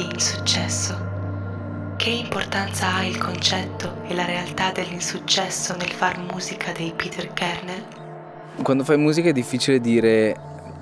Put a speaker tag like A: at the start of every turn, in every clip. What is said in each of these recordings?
A: di insuccesso. Che importanza ha il concetto e la realtà dell'insuccesso nel far musica dei Peter Kernel?
B: Quando fai musica è difficile dire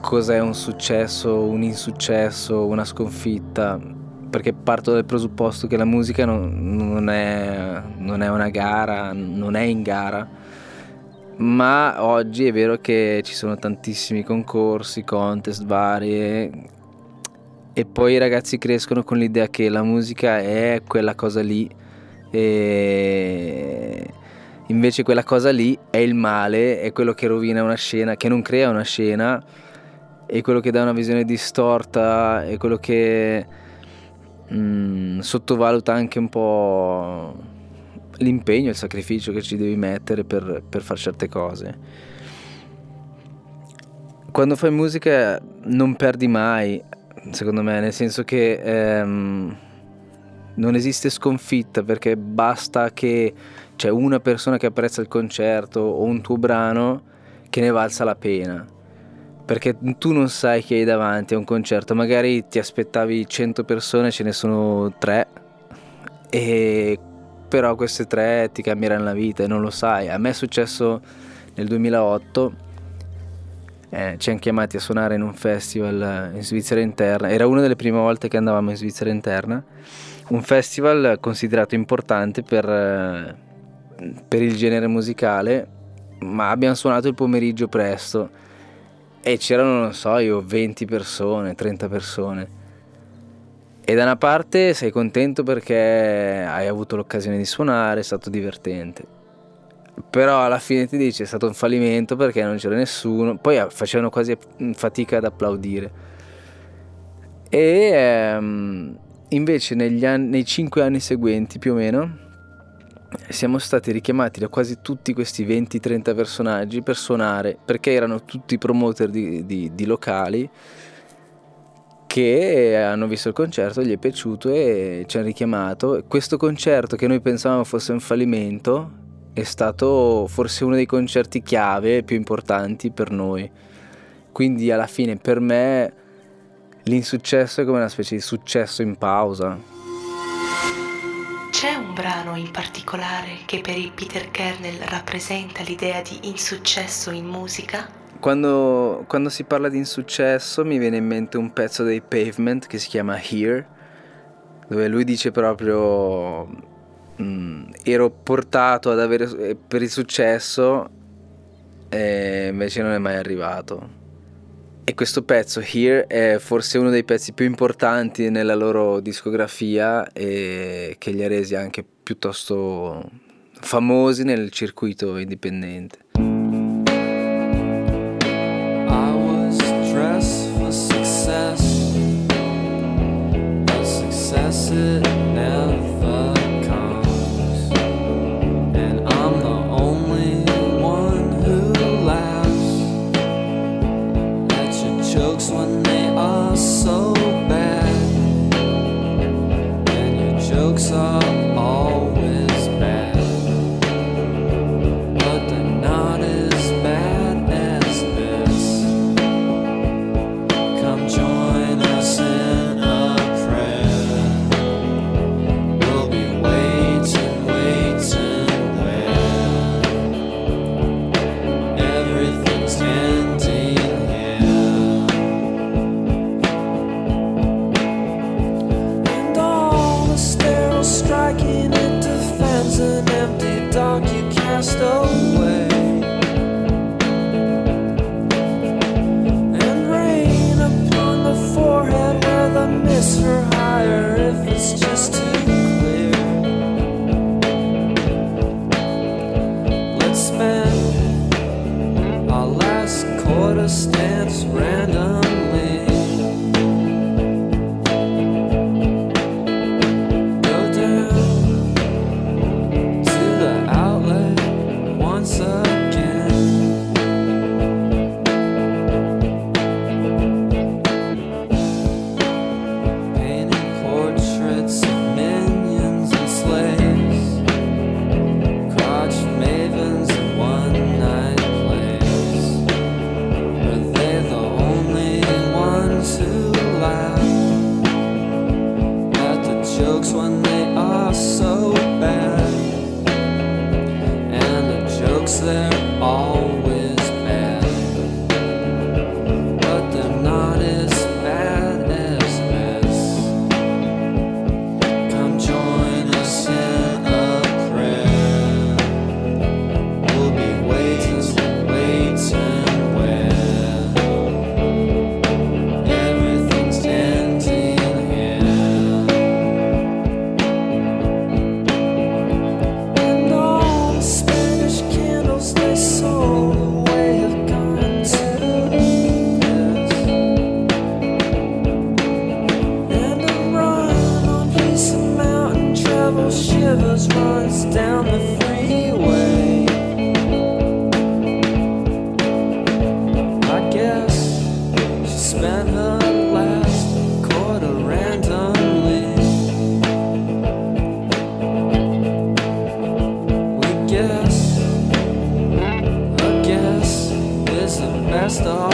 B: cos'è un successo, un insuccesso, una sconfitta, perché parto dal presupposto che la musica non, non, è, non è una gara, non è in gara, ma oggi è vero che ci sono tantissimi concorsi, contest varie e poi i ragazzi crescono con l'idea che la musica è quella cosa lì e invece quella cosa lì è il male, è quello che rovina una scena, che non crea una scena, è quello che dà una visione distorta, è quello che mh, mm, sottovaluta anche un po' l'impegno, il sacrificio che ci devi mettere per, per fare certe cose. Quando fai musica non perdi mai, secondo me, nel senso che ehm, non esiste sconfitta perché basta che c'è una persona che apprezza il concerto o un tuo brano che ne valsa la pena. Perché tu non sai chi hai davanti a un concerto, magari ti aspettavi 100 persone, ce ne sono 3 e però queste tre ti cambieranno la vita e non lo sai. A me è successo nel 2008, eh, ci hanno chiamati a suonare in un festival in Svizzera interna, era una delle prime volte che andavamo in Svizzera interna, un festival considerato importante per, eh, per il genere musicale, ma abbiamo suonato il pomeriggio presto. E c'erano, non so io, 20 persone, 30 persone. E da una parte sei contento perché hai avuto l'occasione di suonare, è stato divertente. Però alla fine ti dici è stato un fallimento perché non c'era nessuno, poi facevano quasi fatica ad applaudire. E ehm, invece anni, nei cinque anni seguenti più o meno siamo stati richiamati da quasi tutti questi 20-30 personaggi per suonare perché erano tutti promoter di, di, di locali che hanno visto il concerto, gli è piaciuto e ci hanno richiamato. Questo concerto che noi pensavamo fosse un fallimento è stato forse uno dei concerti chiave più importanti per noi. Quindi alla fine per me l'insuccesso è come una specie di successo in pausa.
A: C'è un brano in particolare che per il Peter Kernel rappresenta l'idea di insuccesso in musica?
B: Quando, quando, si parla di insuccesso mi viene in mente un pezzo dei Pavement che si chiama Here, dove lui dice proprio mh, ero portato ad avere eh, per il successo e invece non è mai arrivato. E questo pezzo, Here, è forse uno dei pezzi più importanti nella loro discografia e che li ha resi anche piuttosto famosi nel circuito indipendente.
C: I was dressed for success, but success it now. cast away.
A: Stop.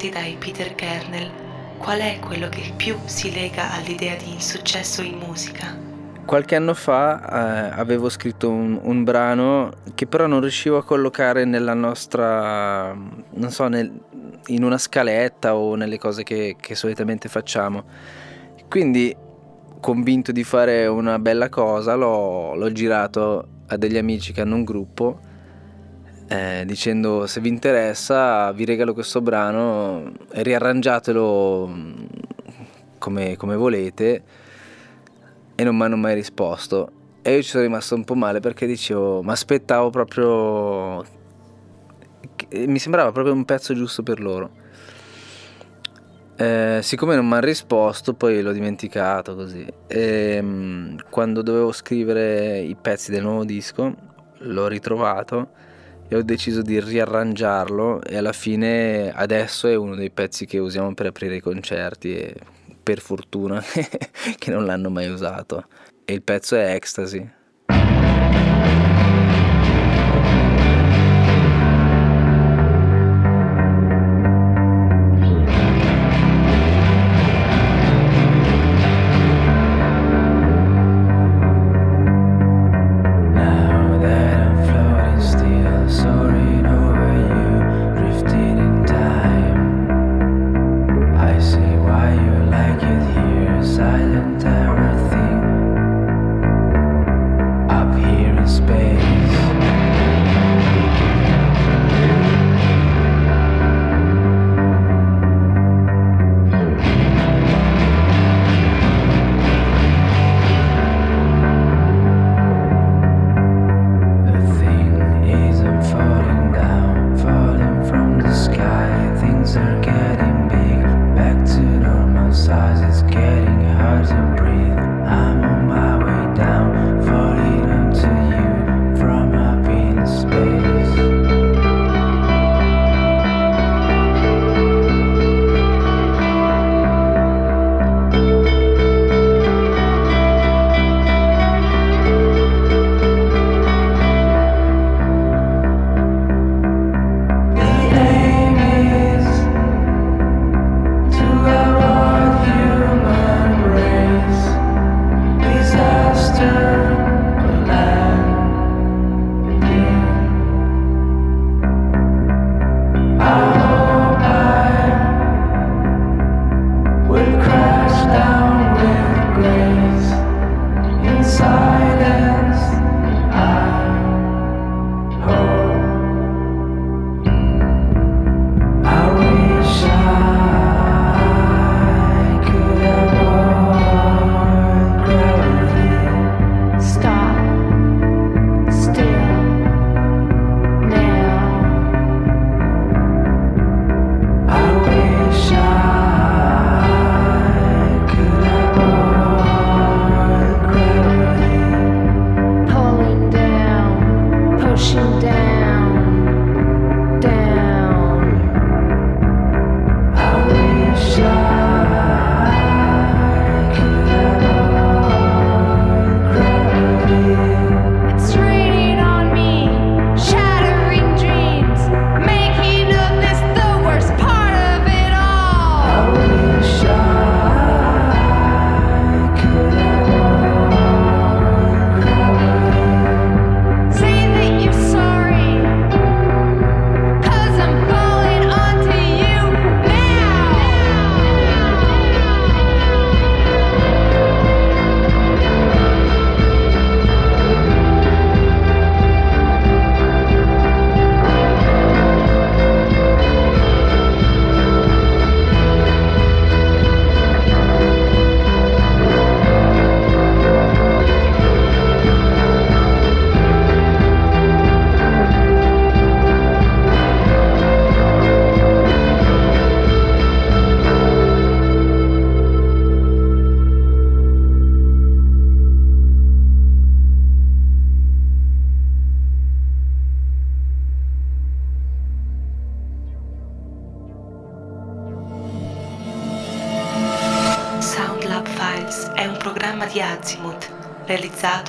A: Creati dai Peter Kernel, qual è quello che più si lega all'idea di insuccesso in musica?
B: Qualche anno fa eh, avevo scritto un, un brano che però non riuscivo a collocare nella nostra, non so, nel- in una scaletta o nelle cose che, che solitamente facciamo. Quindi, convinto di fare una bella cosa, l'ho, l'ho girato a degli amici che hanno un gruppo eh, dicendo se vi interessa vi regalo questo brano, riarrangiatelo mm, come, come volete e non mi hanno mai risposto. E io ci sono rimasto un po' male perché dicevo, ma aspettavo proprio... che- Mi sembrava proprio un pezzo giusto per loro. Eh, siccome non mi hanno risposto, poi l'ho dimenticato così. E, mm, quando dovevo scrivere i pezzi del nuovo disco, l'ho ritrovato e ho deciso di riarrangiarlo e alla fine adesso è uno dei pezzi che usiamo per aprire i concerti e per fortuna che non l'hanno mai usato. E il pezzo è Ecstasy.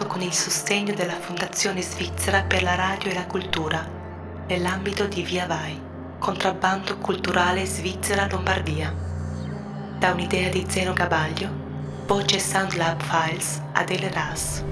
A: Realizzato con il sostegno della Fondazione Svizzera per la Radio e la Cultura, nell'ambito di Via Vai, contrabbando culturale Svizzera Lombardia. Da un'idea di Zeno Gabaglio, voce SoundLab Files Adele Ras.